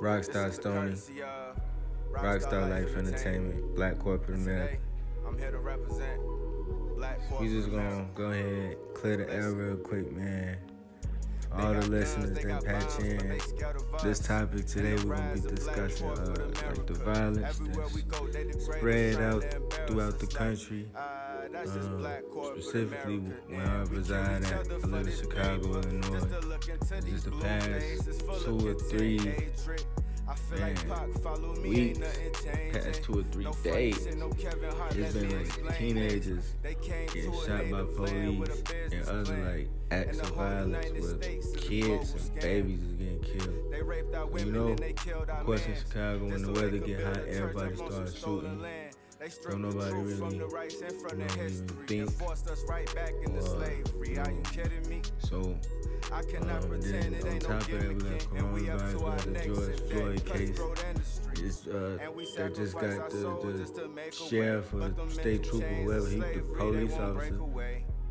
Rockstar Stony, Rockstar Life Entertainment, Black Korporate America. I'm here to represent Black We Corporate just gonna go ahead, clear the air real quick, man. All the listeners that patch in. This topic today, we're gonna be discussing uh, like the violence that's spread out throughout the country. Um, specifically where I reside at, I live in Chicago, Illinois. Just the past two or three man, weeks, past two or three days, it's been like teenagers getting shot by police and other like acts of violence where kids and babies is getting killed. And you know, of course in Chicago when the weather get hot, everybody starts shooting. Don't nobody really, you know, even think or, you know, so I cannot um, and pretend it ain't no top of that, we got gimmick, and we up to our the necks George Floyd case. It's, uh, And we they just got our the, the just to make a sheriff or the state trooper, whoever, he the slavery, they police officer.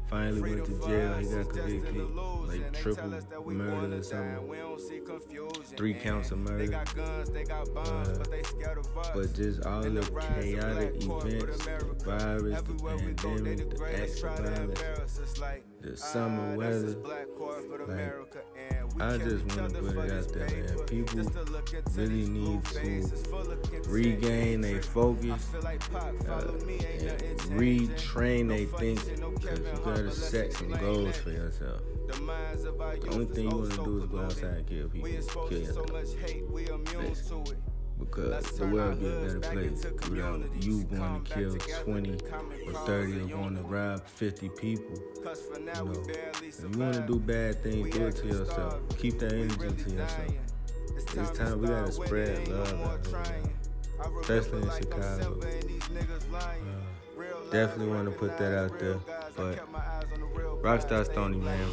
Finally went to jail. He got convicted, like triple tell us that we murder or something. we don't see confusion. Three counts of murder. got guns, they got bombs, Uh, but they scared of us. But just all the the rise of chaotic events, the virus, the Everywhere we go, they pandemic, the acts of violence, embarrass us like the summer ah, weather. Black corporate like, America, and we I just wanna put for it out there, man. People Just to look into really need to faces full of content regain their focus. I feel like Pac, uh, follow me, ain't and retrain their thinking because you gotta set some goals for yourself. The only thing you wanna do is go outside and kill people, kill yourself. because the world be a better place without you going to kill 20 or 30 and or going to rob 50 people. You know, if you want to do bad things, do it to yourself. Keep that energy to yourself. It's time, we gotta spread love out here, Especially in Chicago. Uh, Definitely wanna put that out there, but Rockstar. Stony, man.